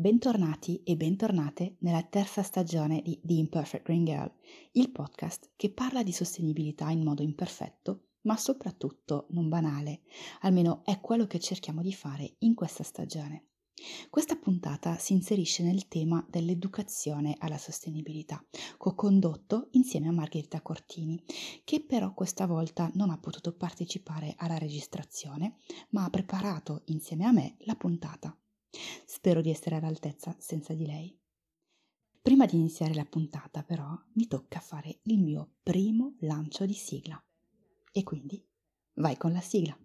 Bentornati e bentornate nella terza stagione di The Imperfect Green Girl, il podcast che parla di sostenibilità in modo imperfetto, ma soprattutto non banale, almeno è quello che cerchiamo di fare in questa stagione. Questa puntata si inserisce nel tema dell'educazione alla sostenibilità, co-condotto insieme a Margherita Cortini, che però questa volta non ha potuto partecipare alla registrazione, ma ha preparato insieme a me la puntata. Spero di essere all'altezza senza di lei. Prima di iniziare la puntata, però, mi tocca fare il mio primo lancio di sigla. E quindi vai con la sigla.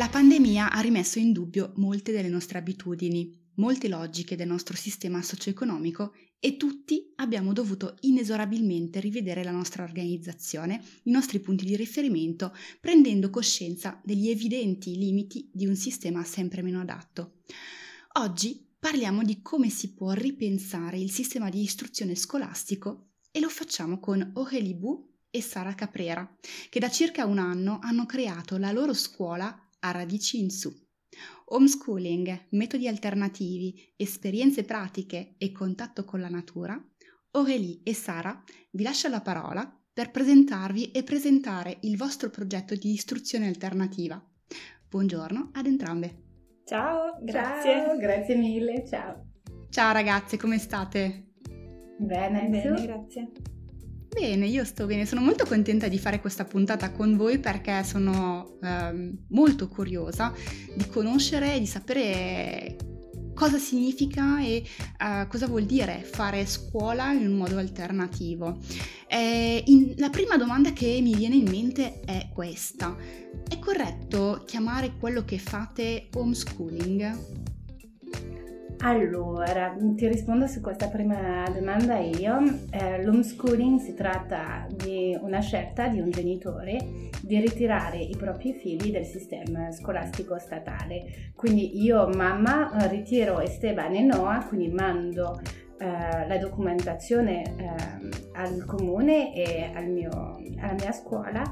La pandemia ha rimesso in dubbio molte delle nostre abitudini, molte logiche del nostro sistema socio-economico e tutti abbiamo dovuto inesorabilmente rivedere la nostra organizzazione, i nostri punti di riferimento, prendendo coscienza degli evidenti limiti di un sistema sempre meno adatto. Oggi parliamo di come si può ripensare il sistema di istruzione scolastico e lo facciamo con Bou e Sara Caprera, che da circa un anno hanno creato la loro scuola a radici in su. Homeschooling, metodi alternativi, esperienze pratiche e contatto con la natura, Aurélie e Sara vi lascio la parola per presentarvi e presentare il vostro progetto di istruzione alternativa. Buongiorno ad entrambe. Ciao, grazie. Ciao, grazie mille, ciao. Ciao ragazze, come state? Bene, bene, grazie. Bene, io sto bene, sono molto contenta di fare questa puntata con voi perché sono ehm, molto curiosa di conoscere e di sapere cosa significa e uh, cosa vuol dire fare scuola in un modo alternativo. Eh, in, la prima domanda che mi viene in mente è questa. È corretto chiamare quello che fate homeschooling? Allora, ti rispondo su questa prima domanda io. Eh, l'homeschooling si tratta di una scelta di un genitore di ritirare i propri figli dal sistema scolastico statale. Quindi io, mamma, ritiro Esteban e Noah, quindi mando eh, la documentazione eh, al comune e al mio, alla mia scuola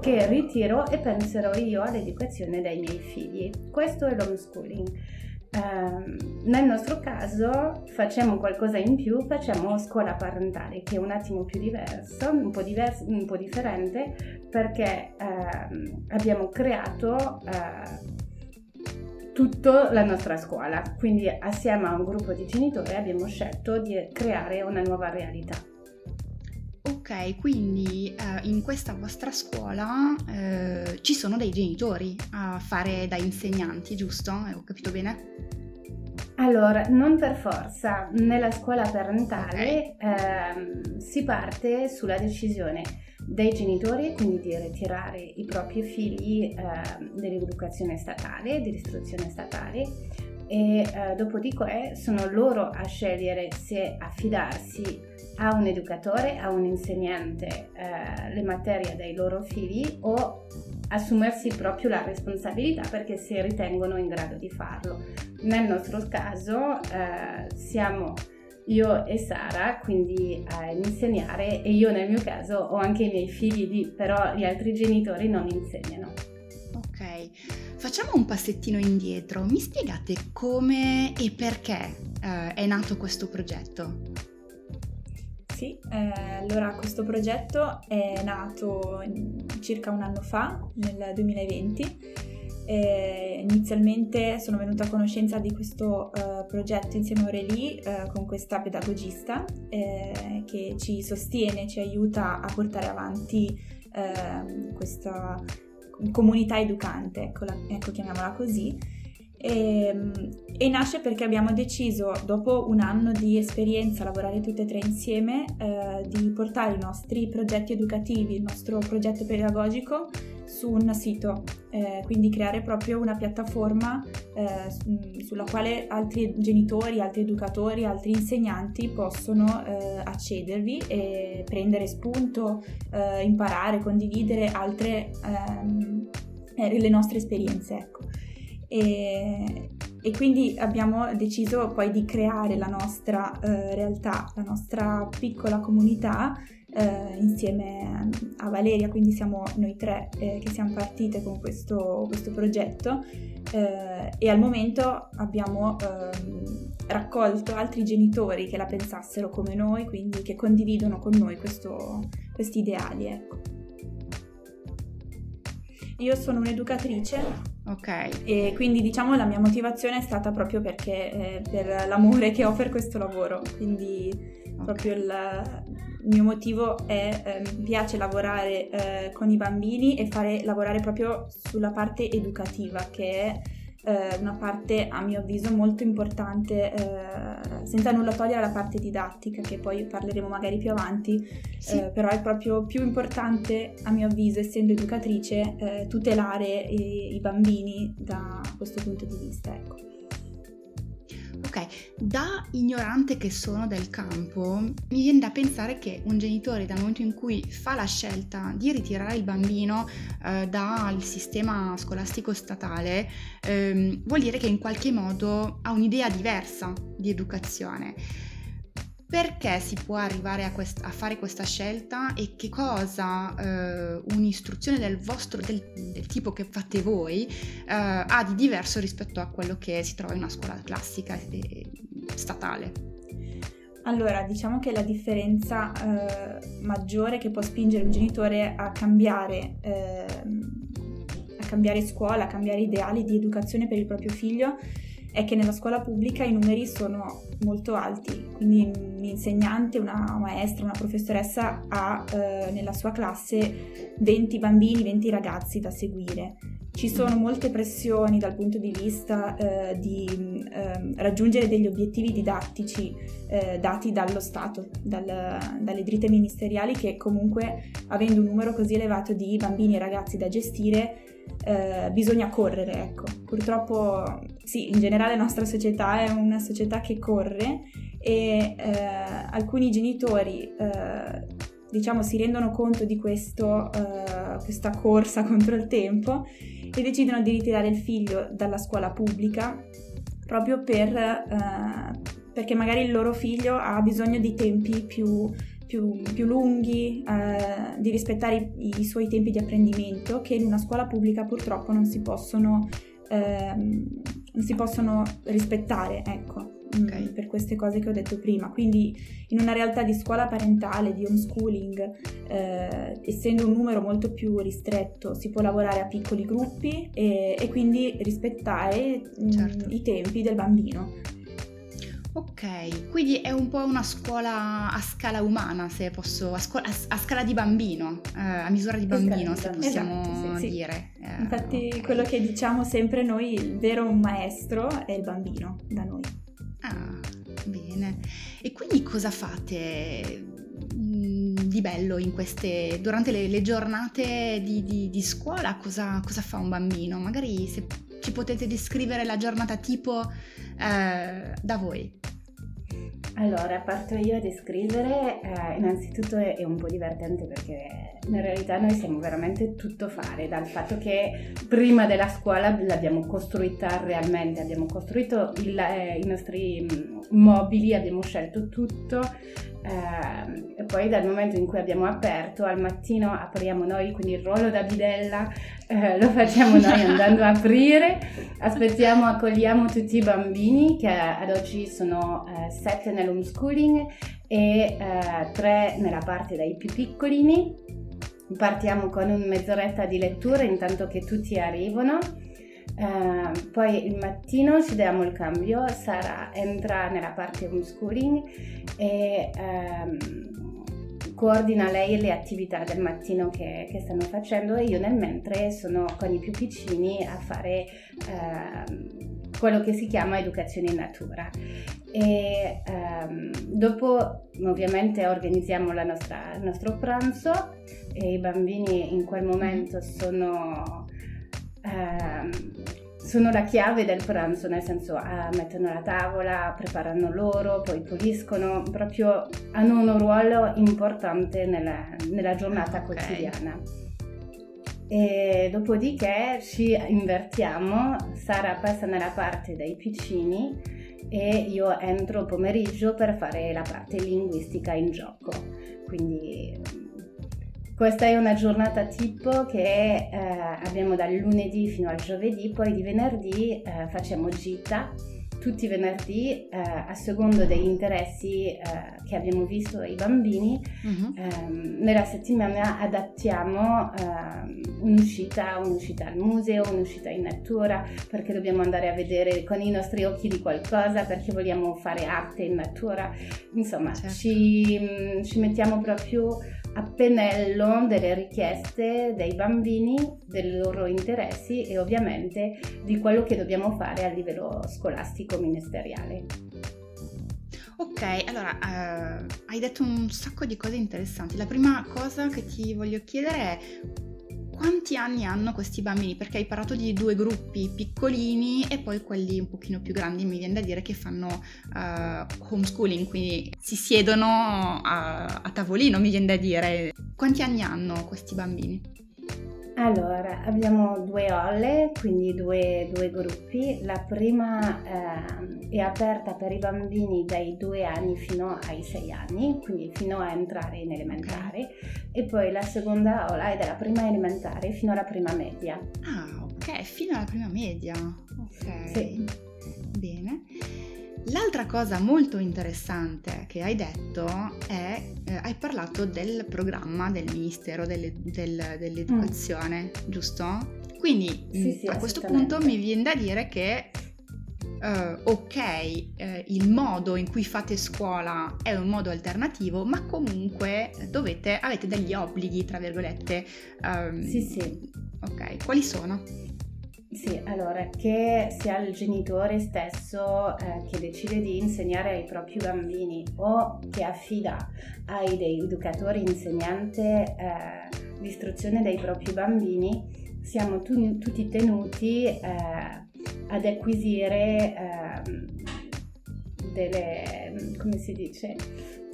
che ritiro e penserò io all'educazione dei miei figli. Questo è l'homeschooling. Uh, nel nostro caso facciamo qualcosa in più, facciamo scuola parentale che è un attimo più diverso, un po', diverso, un po differente perché uh, abbiamo creato uh, tutta la nostra scuola, quindi assieme a un gruppo di genitori abbiamo scelto di creare una nuova realtà. Ok, quindi eh, in questa vostra scuola eh, ci sono dei genitori a fare da insegnanti, giusto? Eh, ho capito bene? Allora, non per forza, nella scuola parentale okay. eh, si parte sulla decisione dei genitori, quindi di ritirare i propri figli eh, dall'educazione statale, dell'istruzione statale e eh, dopodiché sono loro a scegliere se affidarsi a un educatore, a un insegnante eh, le materie dei loro figli o assumersi proprio la responsabilità perché si ritengono in grado di farlo. Nel nostro caso eh, siamo io e Sara, quindi a insegnare e io nel mio caso ho anche i miei figli però gli altri genitori non insegnano. Ok, facciamo un passettino indietro, mi spiegate come e perché eh, è nato questo progetto? Sì, eh, allora questo progetto è nato circa un anno fa, nel 2020. Eh, inizialmente sono venuta a conoscenza di questo uh, progetto insieme a Aurélie uh, con questa pedagogista eh, che ci sostiene, ci aiuta a portare avanti uh, questa comunità educante, ecco, la, ecco chiamiamola così. E, ehm, e, nasce perché abbiamo deciso, dopo un anno di esperienza, lavorare tutte e tre insieme, eh, di portare i nostri progetti educativi, il nostro progetto pedagogico su un sito, eh, quindi creare proprio una piattaforma eh, sulla quale altri genitori, altri educatori, altri insegnanti possono eh, accedervi e prendere spunto, eh, imparare, condividere altre, ehm, eh, le nostre esperienze. Ecco. E, e quindi abbiamo deciso poi di creare la nostra eh, realtà, la nostra piccola comunità eh, insieme a Valeria, quindi siamo noi tre eh, che siamo partite con questo, questo progetto eh, e al momento abbiamo ehm, raccolto altri genitori che la pensassero come noi, quindi che condividono con noi questo, questi ideali. Ecco. Io sono un'educatrice Ok. E quindi diciamo la mia motivazione è stata proprio perché eh, per l'amore che ho per questo lavoro, quindi. Proprio il, il, mio motivo è eh, mi piace lavorare eh, con i bambini e fare lavorare proprio sulla parte educativa che è eh, una parte a mio avviso molto importante, eh, senza nulla togliere la parte didattica che poi parleremo magari più avanti, sì. eh, però è proprio più importante a mio avviso, essendo educatrice, eh, tutelare i, i, bambini da questo punto di vista. Ecco. Ok, da ignorante che sono del campo, mi viene da pensare che un genitore dal momento in cui fa la scelta di ritirare il bambino eh, dal sistema scolastico statale, ehm, vuol dire che in qualche modo ha un'idea diversa di educazione perché si può arrivare a, quest- a, fare questa scelta e che cosa eh, un'istruzione del vostro del, del, tipo che fate voi eh, ha di diverso rispetto a quello che si trova in una scuola classica e statale. Allora, diciamo che la differenza eh, maggiore che può spingere un genitore a cambiare, ehm, a cambiare scuola, a cambiare ideali di educazione per il proprio figlio è che nella scuola pubblica i numeri sono molto alti, quindi un insegnante, una maestra, una professoressa ha eh, nella sua classe 20 bambini, 20 ragazzi da seguire. Ci sono molte pressioni dal punto di vista eh, di eh, raggiungere degli obiettivi didattici eh, dati dallo Stato, dal, dalle dritte ministeriali che comunque avendo un numero così elevato di bambini e ragazzi da gestire eh, bisogna correre, ecco. Purtroppo sì, in generale la nostra società è una società che corre e eh, alcuni genitori eh, diciamo si rendono conto di questo, eh, questa corsa contro il tempo e decidono di ritirare il figlio dalla scuola pubblica proprio per, eh, perché magari il loro figlio ha bisogno di tempi più più, più lunghi, eh, di rispettare i, i, suoi tempi di apprendimento che in una scuola pubblica purtroppo non si possono, ehm, non si possono rispettare, ecco. Mm, okay. per queste cose che ho detto prima. Quindi in una realtà di scuola parentale, di homeschooling, eh, essendo un numero molto più ristretto, si può lavorare a piccoli gruppi e, e quindi rispettare mm, certo. mh, i tempi del bambino. Ok, quindi è un po' una scuola a scala umana, se posso, a, scuola, a, a scala di bambino, eh, a misura di bambino, esatto, se possiamo esatto, sì, dire. Sì. Eh, Infatti, okay. quello che diciamo sempre noi, il vero maestro è il bambino da noi. Ah, bene. E quindi cosa fate mm, di bello in queste, durante le, le giornate di, di, di scuola? Cosa, cosa, fa un bambino? Magari se ci potete descrivere la giornata tipo eh, da voi. Allora, parto io a descrivere, eh, innanzitutto è, è, un po' divertente perché in realtà noi siamo veramente tutto fare, dal fatto che prima della scuola l'abbiamo costruita realmente, abbiamo costruito il, eh, i nostri mm, mobili, abbiamo scelto tutto, eh, poi dal momento in cui abbiamo aperto al mattino apriamo noi, quindi il ruolo da bidella eh, lo facciamo noi andando a aprire, aspettiamo, accogliamo tutti i bambini che ad oggi sono eh, sette nell'homeschooling e eh, tre nella parte dai più piccolini. Partiamo con un mezz'oretta di lettura intanto che tutti arrivano Uh, poi il mattino ci diamo il cambio, Sara entra nella parte homeschooling e um, coordina lei le attività del mattino che, che, stanno facendo e io nel mentre sono con i più piccini a fare uh, quello che si chiama educazione in natura. E um, dopo ovviamente organizziamo nostra, il nostro pranzo e i bambini in quel momento sono Ehm, sono la chiave del pranzo, nel senso ah, mettono la tavola, preparano loro, poi puliscono, proprio hanno un ruolo importante nella, nella giornata okay. quotidiana. e dopodiché ci invertiamo, Sara passa nella parte dei piccini e io entro pomeriggio per fare la parte linguistica in gioco. Quindi questa è una giornata tipo che eh, abbiamo dal lunedì fino al giovedì, poi di venerdì eh, facciamo gita tutti i venerdì eh, a secondo degli interessi eh, che abbiamo visto ai bambini. Uh-huh. Ehm, nella settimana adattiamo ehm, un'uscita, un'uscita al museo, un'uscita in natura, perché dobbiamo andare a vedere con i nostri occhi di qualcosa, perché vogliamo fare arte in natura. Insomma, certo. ci, mm, ci mettiamo proprio a pennello delle richieste dei bambini, dei loro interessi e ovviamente di quello che dobbiamo fare a livello scolastico ministeriale. Ok, allora uh, hai detto un sacco di cose interessanti. La prima cosa che ti voglio chiedere è quanti anni hanno questi bambini? Perché hai parlato di due gruppi piccolini e poi quelli un pochino più grandi, mi viene da dire che fanno uh, homeschooling, quindi si siedono a, a tavolino, mi viene da dire. Quanti anni hanno questi bambini? Allora, abbiamo due olle, quindi due, due gruppi. La prima eh, è aperta per i bambini dai due anni fino ai sei anni, quindi fino a entrare in elementare. E poi la seconda ola è dalla prima elementare fino alla prima media. Ah, ok, fino alla prima media. Ok. Sì. Bene. L'altra cosa molto interessante che hai detto è, eh, hai parlato del programma del Ministero delle, del, dell'Educazione, mm. giusto? Quindi sì, mm, sì, a questo punto mi viene da dire che Uh, ok, uh, il modo in cui fate scuola è un modo alternativo, ma comunque dovete, avete degli obblighi, tra virgolette. Um, sì, sì. Ok, quali sono? Sì, allora, che sia il genitore stesso eh, che decide di insegnare ai propri bambini o che affida ai dei educatori insegnanti eh, l'istruzione dei propri bambini, siamo tu, tutti tenuti eh, ad acquisire ehm, delle, come si dice,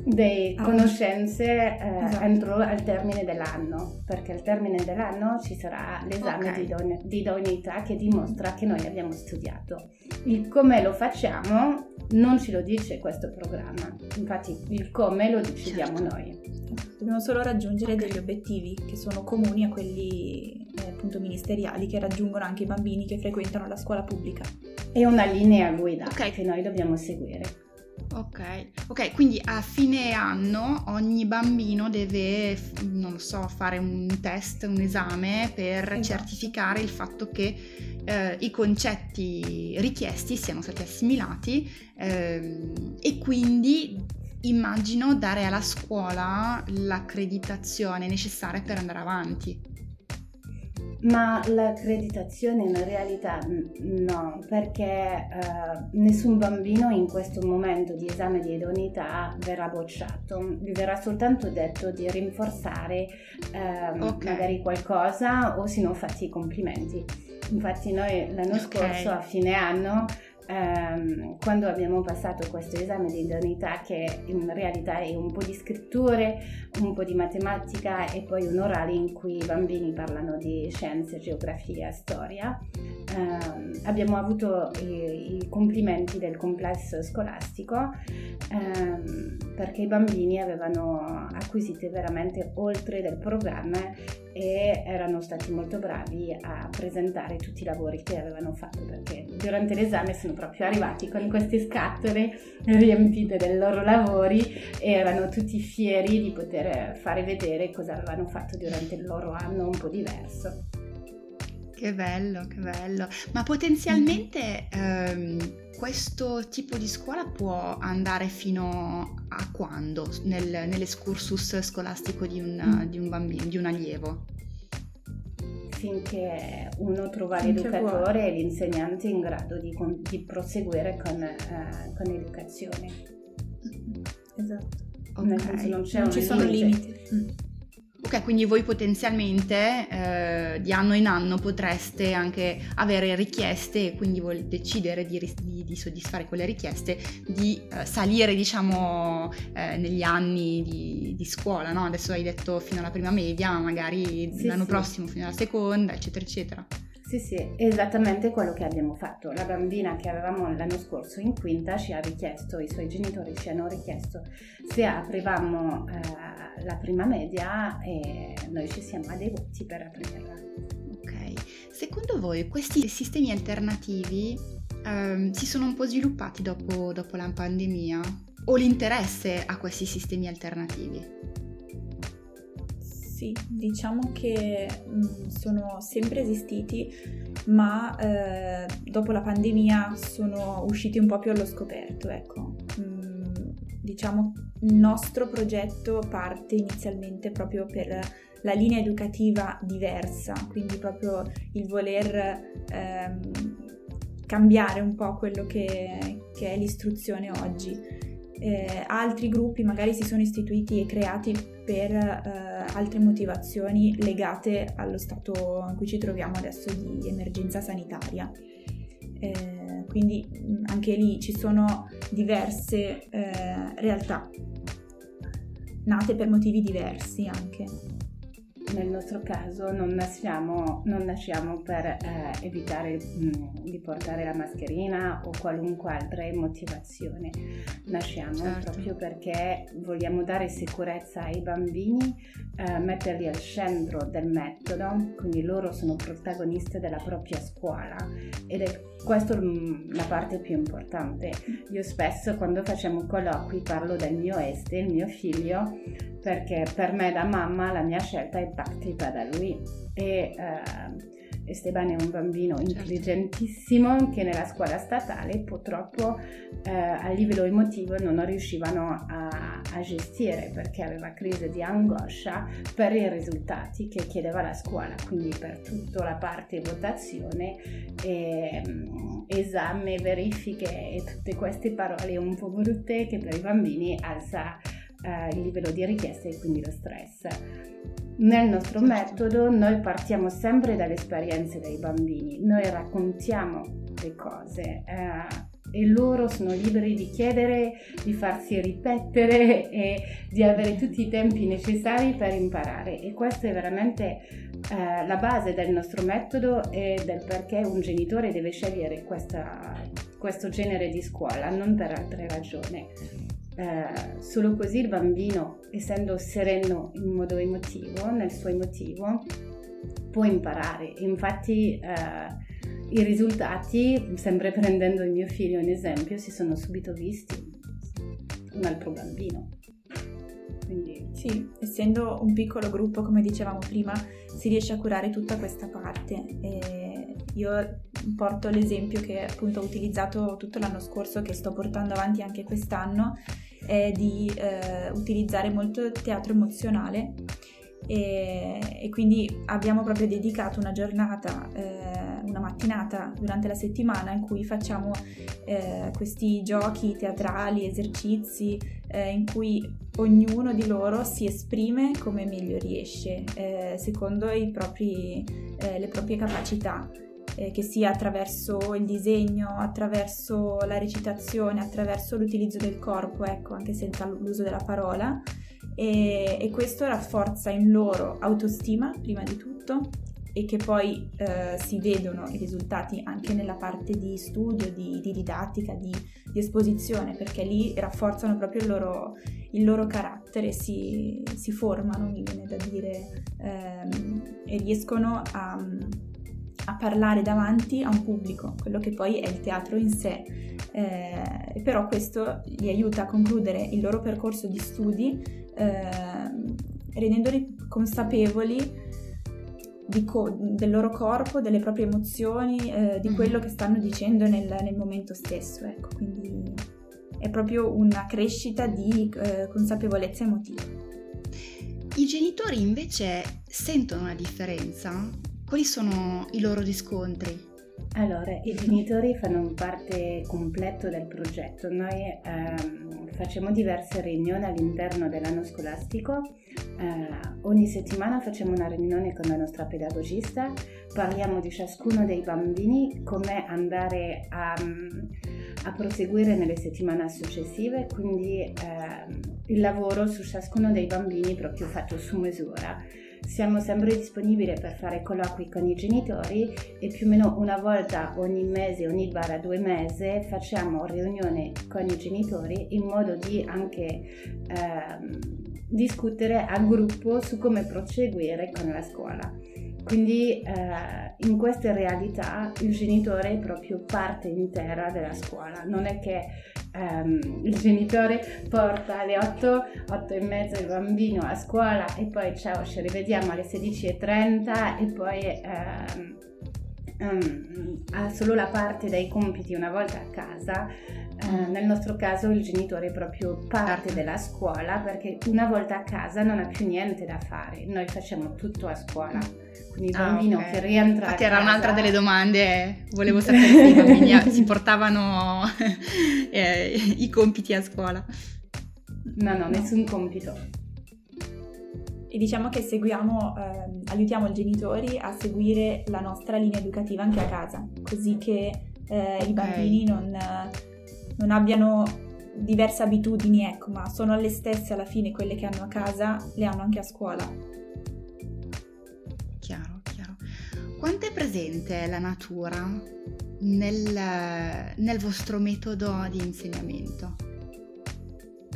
delle ah, conoscenze eh, esatto. entro al termine dell'anno, perché al termine dell'anno ci sarà l'esame okay. di, idone- di idoneità che dimostra che noi abbiamo studiato. Il come lo facciamo non ce lo dice questo programma, infatti il come lo decidiamo certo. noi. Dobbiamo solo raggiungere degli obiettivi che sono comuni a quelli eh, appunto ministeriali che raggiungono anche i bambini che frequentano la scuola pubblica. È una linea guida okay. che noi dobbiamo seguire. Ok, ok, quindi a fine anno ogni bambino deve, non so, fare un test, un esame per esatto. certificare il fatto che eh, i concetti richiesti siano stati assimilati eh, e quindi immagino dare alla scuola l'accreditazione necessaria per andare avanti. Ma l'accreditazione in realtà no, perché eh, nessun bambino in questo momento di esame di idoneità verrà bocciato, gli verrà soltanto detto di rinforzare eh, okay. magari qualcosa o se no fatti i complimenti. Infatti noi l'anno okay. scorso a fine anno ehm, quando abbiamo passato questo esame di idoneità che in realtà è un po' di scritture, un po' di matematica e poi un orale in cui i bambini parlano di scienze, geografia, storia, ehm, abbiamo avuto i, i, complimenti del complesso scolastico ehm, perché i bambini avevano acquisito veramente oltre del programma e erano stati molto bravi a presentare tutti i lavori che avevano fatto perché durante l'esame sono proprio arrivati con queste scatole riempite dei loro lavori e erano tutti fieri di poter fare vedere cosa avevano fatto durante il loro anno un po' diverso. Che bello, che bello. Ma potenzialmente ehm, questo tipo di scuola può andare fino a quando nel, nell'escursus scolastico di un, mm. di un bambino, di un allievo? Finché uno trova Finché l'educatore vuole. e l'insegnante in grado di, di proseguire con, eh, con l'educazione. Esatto. Okay. Nel senso non c'è non un ci sono limiti. Mm. Ok, quindi voi potenzialmente eh, di anno in anno potreste anche avere richieste e quindi decidere di, di, di, soddisfare quelle richieste, di eh, salire diciamo eh, negli anni di, di scuola, no? Adesso hai detto fino alla prima media, ma magari sì, l'anno sì. prossimo fino alla seconda, eccetera, eccetera. Sì, sì, è esattamente quello che abbiamo fatto. La bambina che avevamo l'anno scorso in quinta ci ha richiesto, i suoi genitori ci hanno richiesto se aprivamo eh, la prima media e noi ci siamo adeguati per aprirla. Ok, secondo voi questi sistemi alternativi eh, si sono un po' sviluppati dopo, dopo la pandemia? O l'interesse a questi sistemi alternativi? Sì, diciamo che mm, sono sempre esistiti, ma eh, dopo la pandemia sono usciti un po' più allo scoperto, ecco. Mm, diciamo il nostro progetto parte inizialmente proprio per la linea educativa diversa, quindi proprio il voler ehm, cambiare un po' quello che, che è l'istruzione oggi eh, altri gruppi magari si sono istituiti e creati per eh, altre motivazioni legate allo stato in cui ci troviamo adesso di emergenza sanitaria. Eh, quindi anche lì ci sono diverse eh, realtà nate per motivi diversi anche nel nostro caso non nasciamo, non nasciamo per eh, evitare mh, mm, di portare la mascherina o qualunque altra motivazione, nasciamo certo. proprio perché vogliamo dare sicurezza ai bambini, eh, metterli al centro del metodo, quindi loro sono protagonisti della propria scuola ed è questa mm, la parte più importante. Io spesso quando facciamo colloqui parlo del mio este, il mio figlio, perché per me da mamma la mia scelta è partita da lui e uh, Esteban è un bambino certo. intelligentissimo che nella scuola statale purtroppo uh, a livello emotivo non riuscivano a, a, gestire perché aveva crisi di angoscia per i risultati che chiedeva la scuola, quindi per tutta la parte votazione, e, um, esame, verifiche e tutte queste parole un po' brutte che per i bambini alza eh, il livello di richiesta e quindi lo stress. Nel nostro certo. metodo noi partiamo sempre dalle esperienze dei bambini, noi raccontiamo le cose eh, e loro sono liberi di chiedere, di farsi ripetere e di avere tutti i tempi necessari per imparare e questa è veramente eh, la base del nostro metodo e del perché un genitore deve scegliere questa, questo genere di scuola, non per altre ragioni. Eh, solo così il bambino, essendo sereno in modo emotivo, nel suo emotivo, può imparare. Infatti eh, i risultati, sempre prendendo il mio figlio in esempio, si sono subito visti un altro bambino. Quindi... Sì, essendo un piccolo gruppo, come dicevamo prima, si riesce a curare tutta questa parte. E io porto l'esempio che appunto ho utilizzato tutto l'anno scorso, che sto portando avanti anche quest'anno, è di eh, utilizzare molto teatro emozionale. E, e, quindi abbiamo proprio dedicato una giornata, eh, una mattinata durante la settimana in cui facciamo eh, questi giochi teatrali, esercizi eh, in cui ognuno di loro si esprime come meglio riesce, eh, secondo propri, eh, le proprie capacità eh, che sia attraverso il disegno, attraverso la recitazione, attraverso l'utilizzo del corpo, ecco, anche senza l'uso della parola. E, e questo rafforza in loro autostima, prima di tutto, e che poi eh, si vedono i risultati anche nella parte di studio, di, di didattica, di, di, esposizione, perché lì rafforzano proprio il loro, il loro carattere, si, si, formano, mi viene da dire, ehm, e riescono a a parlare davanti a un pubblico, quello che poi è il teatro in sé. Eh, però questo li aiuta a concludere il loro percorso di studi eh, rendendoli consapevoli co- del loro corpo, delle proprie emozioni, eh, di mm-hmm. quello che stanno dicendo nel, nel momento stesso. Ecco, quindi è proprio una crescita di eh, consapevolezza emotiva. I genitori invece sentono la differenza quali sono i loro riscontri? Allora, i genitori fanno parte completa del progetto. Noi ehm, facciamo diverse riunioni all'interno dell'anno scolastico Uh, ogni settimana facciamo una riunione con la nostra pedagogista, parliamo di ciascuno dei bambini, come andare a, a proseguire nelle settimane successive, quindi uh, il lavoro su ciascuno dei bambini proprio fatto su misura. Siamo sempre disponibili per fare colloqui con i genitori e più o meno una volta ogni mese, ogni barra due mesi facciamo riunione con i genitori in modo di anche eh, discutere a gruppo su come proseguire con la scuola. Quindi eh, in queste realtà il genitore è proprio parte intera della scuola, non è che ehm, il genitore porta alle 8, 8 e mezza il bambino a scuola e poi ciao ci rivediamo alle 16.30 e poi ehm, um, ha solo la parte dei compiti una volta a casa eh, nel nostro caso il genitore è proprio parte della scuola perché una volta a casa non ha più niente da fare, noi facciamo tutto a scuola. Quindi il bambino ah, okay. che rientra. Infatti era un'altra delle domande, volevo sapere se i bambini si portavano eh, i compiti a scuola. No, no, nessun compito. E diciamo che seguiamo, eh, aiutiamo i genitori a seguire la nostra linea educativa anche a casa, così che eh, i bambini non non abbiano diverse abitudini, ecco, ma sono le stesse alla fine quelle che hanno a casa, le hanno anche a scuola. Chiaro, chiaro. Quanto è presente la natura nel, nel vostro metodo di insegnamento?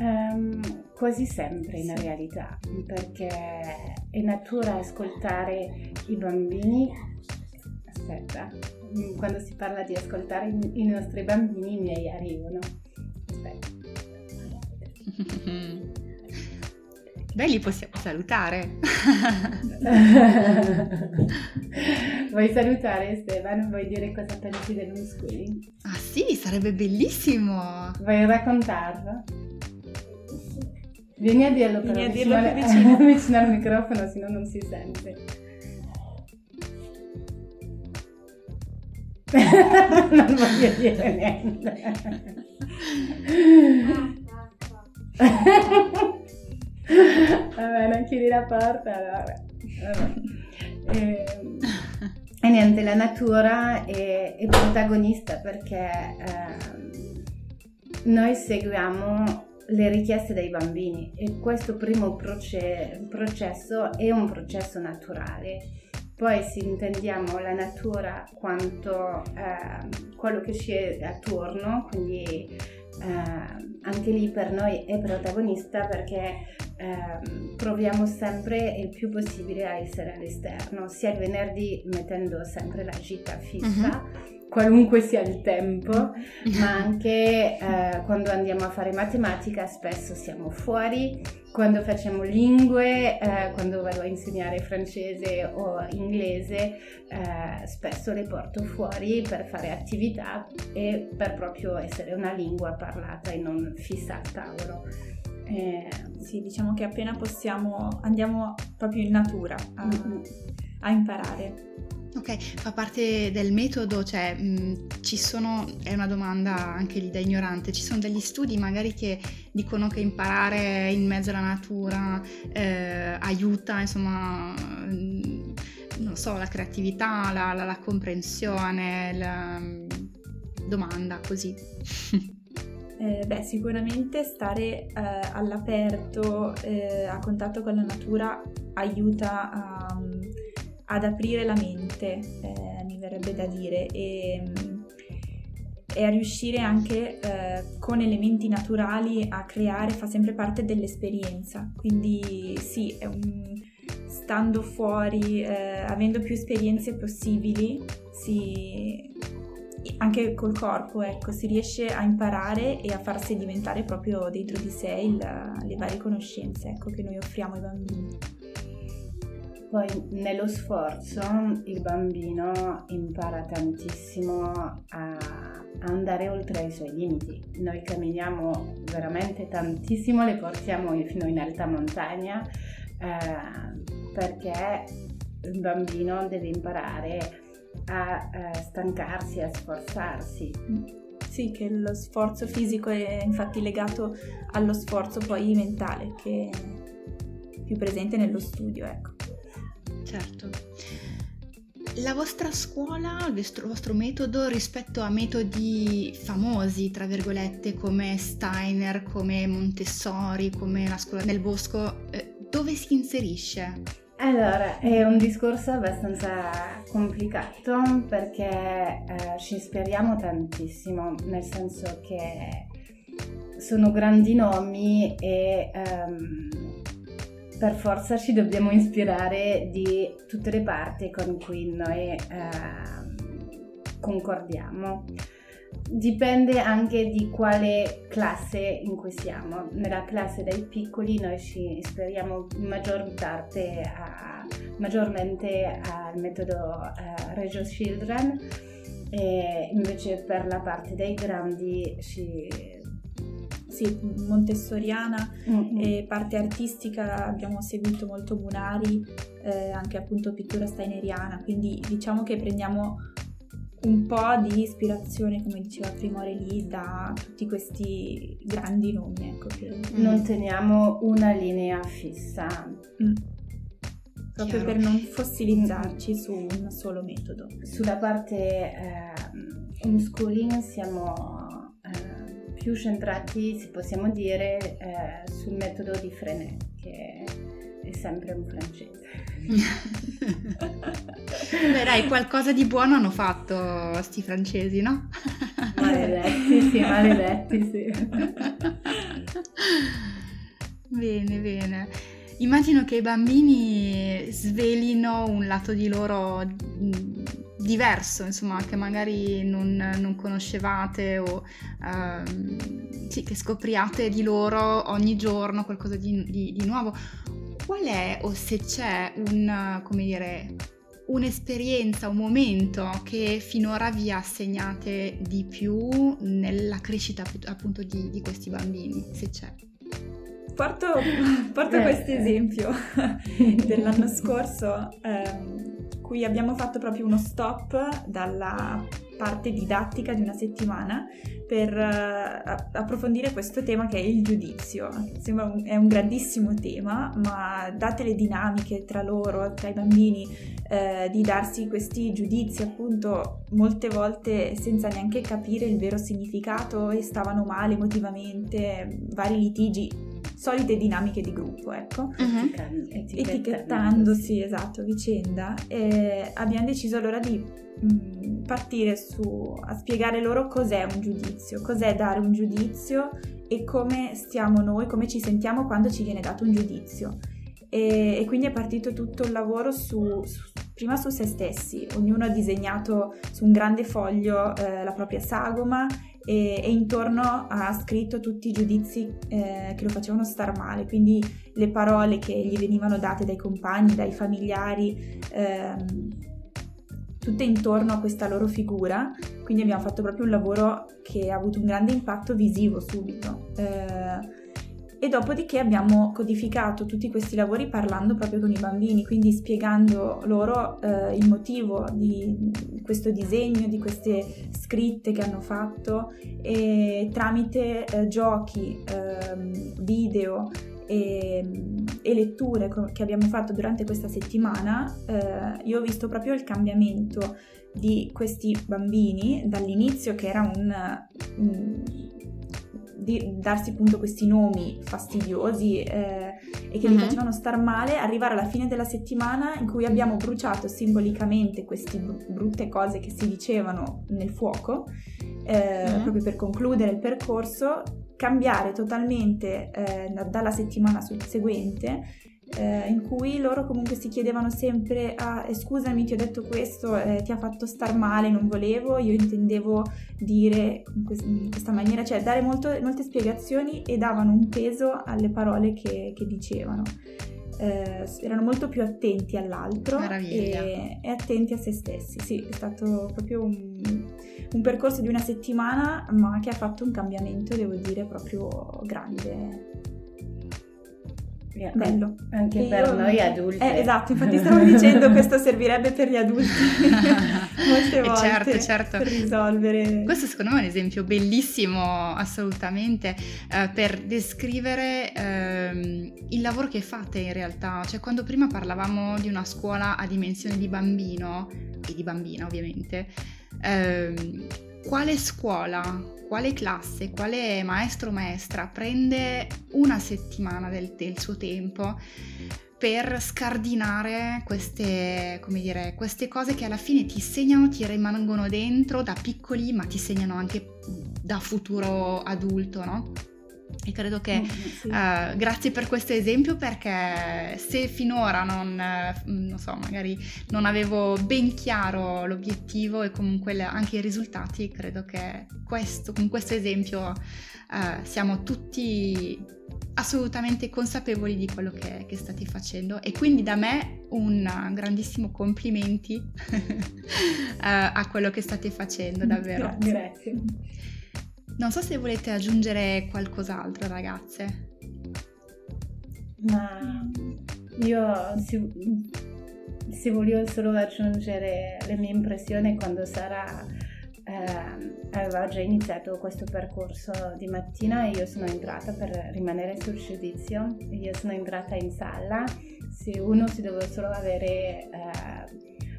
Um, quasi sempre in realtà, perché è natura ascoltare i bambini. Aspetta, quando si parla di ascoltare i nostri bambini, i miei arrivano. Aspetta. Beh, li possiamo salutare. Vuoi salutare Stefano? Vuoi dire cosa pensi dell'homeschooling? Ah sì, sarebbe bellissimo! Vuoi raccontarlo? Vieni a dirlo però Vieni a dirlo vicino, vicino. vicino al microfono, se no non si sente. non voglio dire niente. Vabbè, non chiudi la porta, allora. E, ehm, e, niente, la natura è, è protagonista perché eh, noi seguiamo le richieste dei bambini. E questo primo proce- processo è un processo naturale. Poi se intendiamo la natura quanto eh, quello che ci è attorno, quindi eh, anche lì per noi è protagonista perché eh, proviamo sempre il più possibile a essere all'esterno, sia il venerdì mettendo sempre la gita fissa. Uh-huh qualunque sia il tempo, ma anche eh, quando andiamo a fare matematica spesso siamo fuori, quando facciamo lingue, eh, quando vado a insegnare francese o inglese, eh, spesso le porto fuori per fare attività e per proprio essere una lingua parlata e non fissa al tavolo. Eh, sì, diciamo che appena possiamo andiamo proprio in natura a, mm-hmm. a imparare. Ok, fa parte del metodo, cioè mh, ci sono, è una domanda anche lì da ignorante, ci sono degli studi magari che dicono che imparare in mezzo alla natura eh, aiuta, insomma, mh, non so, la creatività, la, la, la comprensione, la mh, domanda così. Eh, beh, sicuramente stare eh, all'aperto, eh, a contatto con la natura aiuta a ad aprire la mente, eh, mi verrebbe da dire, e, e a riuscire anche eh, con elementi naturali a creare, fa sempre parte dell'esperienza. Quindi sì, un, stando fuori, eh, avendo più esperienze possibili, si, anche col corpo, ecco, si riesce a imparare e a far sedimentare proprio dentro di sé il, le varie conoscenze ecco, che noi offriamo ai bambini. Poi nello sforzo il bambino impara tantissimo a andare oltre i suoi limiti. Noi camminiamo veramente tantissimo, le portiamo fino in alta montagna eh, perché il bambino deve imparare a eh, stancarsi, a sforzarsi. Sì, che lo sforzo fisico è infatti legato allo sforzo poi mentale che più presente nello studio, ecco. Certo. La vostra scuola, il vostro, il vostro, metodo rispetto a metodi famosi, tra virgolette, come Steiner, come Montessori, come la scuola del bosco, eh, dove si inserisce? Allora, è un discorso abbastanza complicato perché eh, ci ispiriamo tantissimo, nel senso che sono grandi nomi e um, per forza ci dobbiamo ispirare di tutte le parti con cui noi uh, concordiamo. Dipende anche di quale classe in cui siamo. Nella classe dei piccoli noi ci ispiriamo maggior parte a, maggiormente al metodo uh, Reggio Children e invece per la parte dei grandi ci sì, montessoriana mm-hmm. e parte artistica abbiamo seguito molto Munari, eh, anche appunto pittura steineriana, quindi diciamo che prendiamo un po' di ispirazione, come diceva prima Aurelie, da tutti questi grandi nomi. Ecco, che... Mm. Non teniamo una linea fissa. Mm. Proprio Chiaro. per non fossilizzarci su un solo metodo. Sulla parte eh, homeschooling siamo eh, più centrati, se possiamo dire, eh, sul metodo di Frenet, che è sempre un francese. Beh dai, qualcosa di buono hanno fatto sti francesi, no? Maledetti, sì, maledetti, sì. Bene, bene. Immagino che i bambini svelino un lato di loro diverso, insomma, che magari non, non conoscevate o uh, sì, che scopriate di loro ogni giorno qualcosa di, di, di nuovo qual è o se c'è un, come dire, un'esperienza, un momento che finora vi assegnate di più nella crescita appunto di, di questi bambini, se c'è? Porto, porto questo esempio dell'anno scorso, ehm, cui abbiamo fatto proprio uno stop dalla parte didattica di una settimana per uh, approfondire questo tema che è il giudizio. Sembra un, è un grandissimo tema, ma date le dinamiche tra loro, tra i bambini, eh, di darsi questi giudizi appunto molte volte senza neanche capire il vero significato e stavano male emotivamente, vari litigi, solite dinamiche di gruppo, ecco. Uh-huh. Etichettando, sì, esatto, vicenda. E abbiamo deciso allora di Mm, partire su a spiegare loro cos'è un giudizio, cos'è dare un giudizio e come stiamo noi, come ci sentiamo quando ci viene dato un giudizio. E, e quindi è partito tutto il lavoro su, su, prima su se stessi, ognuno ha disegnato su un grande foglio eh, la propria sagoma e, e, intorno ha scritto tutti i giudizi eh, che lo facevano star male, quindi le parole che gli venivano date dai compagni, dai familiari. Ehm, tutte intorno a questa loro figura, quindi abbiamo fatto proprio un lavoro che ha avuto un grande impatto visivo subito. Eh, e dopodiché abbiamo codificato tutti questi lavori parlando proprio con i bambini, quindi spiegando loro eh, il motivo di questo disegno, di queste scritte che hanno fatto e tramite eh, giochi, ehm, video e, e, letture che abbiamo fatto durante questa settimana, eh, io ho visto proprio il cambiamento di questi bambini dall'inizio che era un, un di darsi appunto questi nomi fastidiosi eh, e che uh-huh. li facevano star male, arrivare alla fine della settimana in cui abbiamo bruciato simbolicamente queste brutte cose che si dicevano nel fuoco, eh, uh-huh. proprio per concludere il percorso cambiare totalmente eh, dalla settimana seguente eh, in cui loro comunque si chiedevano sempre ah, eh, scusami ti ho detto questo eh, ti ha fatto star male non volevo io intendevo dire in, quest- in questa maniera cioè dare molto, molte spiegazioni e davano un peso alle parole che, che dicevano. Eh, erano molto più attenti all'altro e, e, attenti a se stessi. Sì è stato proprio un un percorso di una settimana, ma che ha fatto un cambiamento, devo dire, proprio grande. Yeah. Bello. Anche Io- per noi adulti. Eh, esatto, infatti stavo dicendo questo servirebbe per gli adulti molte Eh, volte certo, certo. per risolvere. Questo secondo me è un esempio bellissimo assolutamente eh, per descrivere ehm, il lavoro che fate in realtà, cioè quando prima parlavamo di una scuola a dimensione di bambino e di bambina ovviamente, ehm, quale scuola, quale classe, quale maestro o maestra prende una settimana del, del suo tempo per scardinare queste, dire, queste cose che alla fine ti segnano, ti rimangono dentro da piccoli, ma ti segnano anche da futuro adulto, no? E credo che Mm, sì. eh, grazie per questo esempio perché se finora non, eh, non so, magari non avevo ben chiaro l'obiettivo e comunque le- anche i risultati, credo che questo, con questo esempio eh, siamo tutti assolutamente consapevoli di quello che, che state facendo e quindi da me un grandissimo complimenti eh, a quello che state facendo davvero. Grazie. Non so se volete aggiungere qualcos'altro ragazze. Ma io se, se voglio solo aggiungere le mie impressioni quando Sara eh, aveva già iniziato questo percorso di mattina io sono entrata per rimanere sul giudizio, io sono entrata in sala, se uno si deve solo avere eh,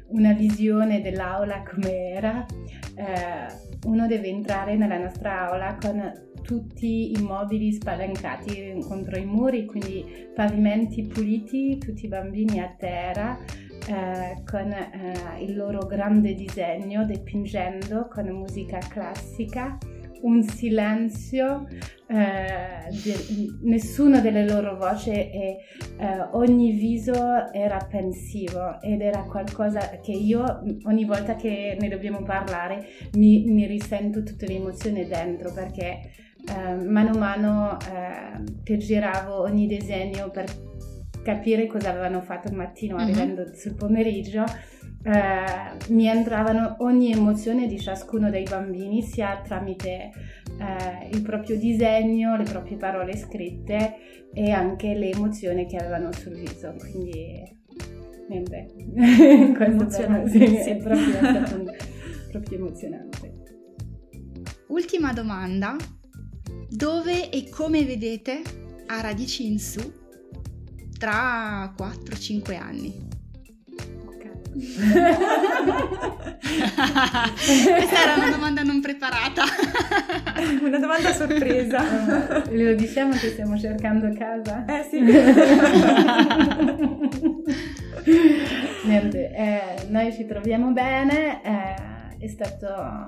una visione dell'aula come era, eh, uno deve entrare nella nostra aula con tutti i mobili spalancati contro i muri, quindi pavimenti puliti, tutti i bambini a terra, eh, con eh, il loro grande disegno dipingendo con musica classica, un silenzio, eh, de- nessuna delle loro voci e eh, ogni viso era pensivo ed era qualcosa che io ogni volta che ne dobbiamo parlare mi, mi risento tutte le emozioni dentro perché eh, mano a mano eh, che giravo ogni disegno per capire cosa avevano fatto il mattino Mhm. arrivando sul pomeriggio eh, mi entravano ogni emozione di ciascuno dei bambini sia tramite eh, il proprio disegno, le proprie parole scritte e anche le emozioni che avevano sul viso quindi niente questo per me, sì, è proprio, è stato un- proprio emozionante Ultima domanda. Dove e come vedete a radici in su tra 4-5 anni? Questa era una domanda non preparata. Una domanda sorpresa. Eh, lo diciamo che stiamo cercando casa Eh sì. Niente, eh, noi ci troviamo bene, eh, è stata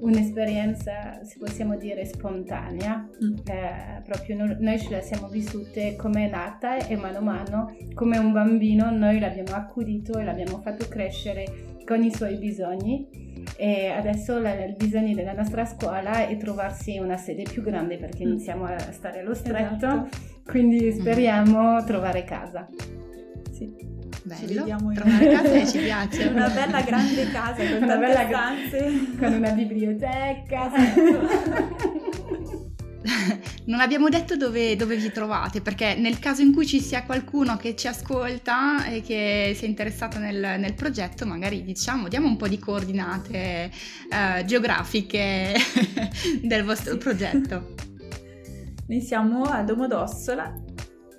un'esperienza, se possiamo dire, spontanea, Mm. Eh, proprio no- noi ce la siamo vissute come è nata e mano a mano, come un bambino, noi l'abbiamo accudito e l'abbiamo fatto crescere con i suoi bisogni e adesso la- il bisogno della nostra scuola è trovarsi una sede più grande perché Mm. iniziamo a stare allo stretto, Esatto. quindi speriamo trovare casa. Sì. Bello, vediamo in- trovare casa e ci piace. Una bella grande casa con Una tante bella stanze. con una biblioteca. Non abbiamo detto dove, dove vi trovate, perché nel caso in cui ci sia qualcuno che ci ascolta e che sia interessato nel, nel progetto, magari diciamo, diamo un po' di coordinate eh, geografiche del vostro Sì. progetto. Noi siamo a Domodossola,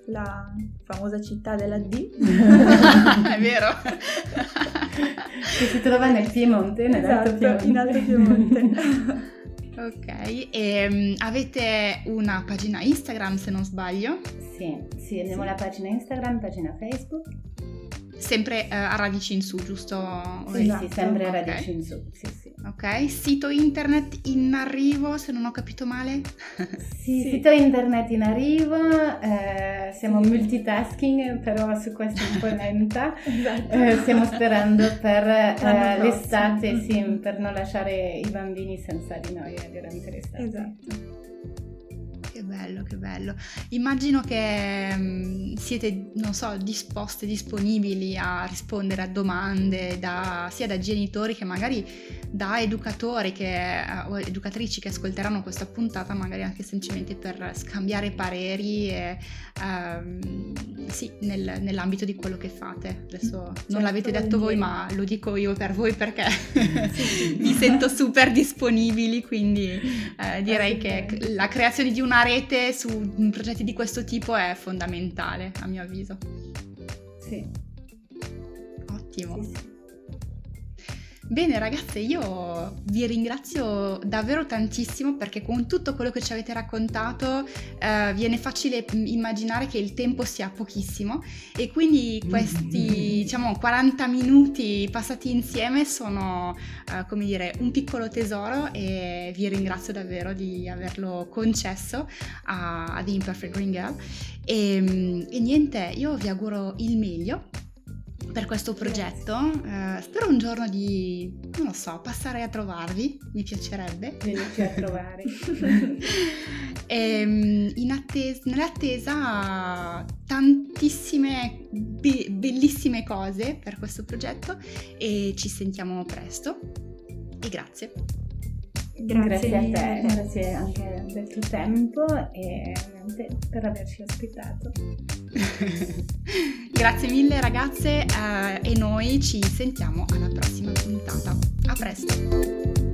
la famosa città della D. È vero? che si trova nel Piemonte, Esatto, Piemonte. in Alto Piemonte. ok, e mm, avete una pagina Instagram se non sbaglio, Sì, sì, abbiamo la pagina Instagram, pagina Facebook. sempre eh, a radici in su, giusto? Sì, Esatto, sì, sempre ok. radici in su. Sì, sì. Ok, sito internet in arrivo se non ho capito male. Sì, Sì. sito internet in arrivo, eh, siamo multitasking, però su questo un po' lenta. esatto. Eh, stiamo sperando per eh, l'estate, sì, per non lasciare i bambini senza di noi durante l'estate. Esatto. Che bello. che bello. Immagino che mh, siete, non so, disposte, disponibili a rispondere a domande da, sia da genitori che magari da educatori che, uh, o educatrici che ascolteranno questa puntata, magari anche semplicemente per scambiare pareri e, uh, sì, nel, nell'ambito di quello che fate. Adesso non certo, l'avete detto voi, ma lo dico io per voi perché mi sento super disponibili, quindi eh, direi che la creazione di una rete su progetti di questo tipo è fondamentale, a mio avviso. Sì. Ottimo. Sì, sì. Bene ragazze, io vi ringrazio davvero tantissimo perché con tutto quello che ci avete raccontato eh, viene facile immaginare che il tempo sia pochissimo. E quindi questi diciamo 40 minuti passati insieme sono eh, come dire un piccolo tesoro e vi ringrazio davvero di averlo concesso a, a The Imperfect Green Girl. E, e niente, io vi auguro il meglio per questo progetto. Eh, spero un giorno di, non lo so, passare a trovarvi, mi piacerebbe. Venirci a trovare. e, ehm, in attesa, nell'attesa tantissime be- bellissime cose per questo progetto e ci sentiamo presto e grazie. Grazie, grazie a te, grazie anche del tuo tempo e per averci ospitato. grazie mille ragazze eh, e noi ci sentiamo alla prossima puntata. A presto!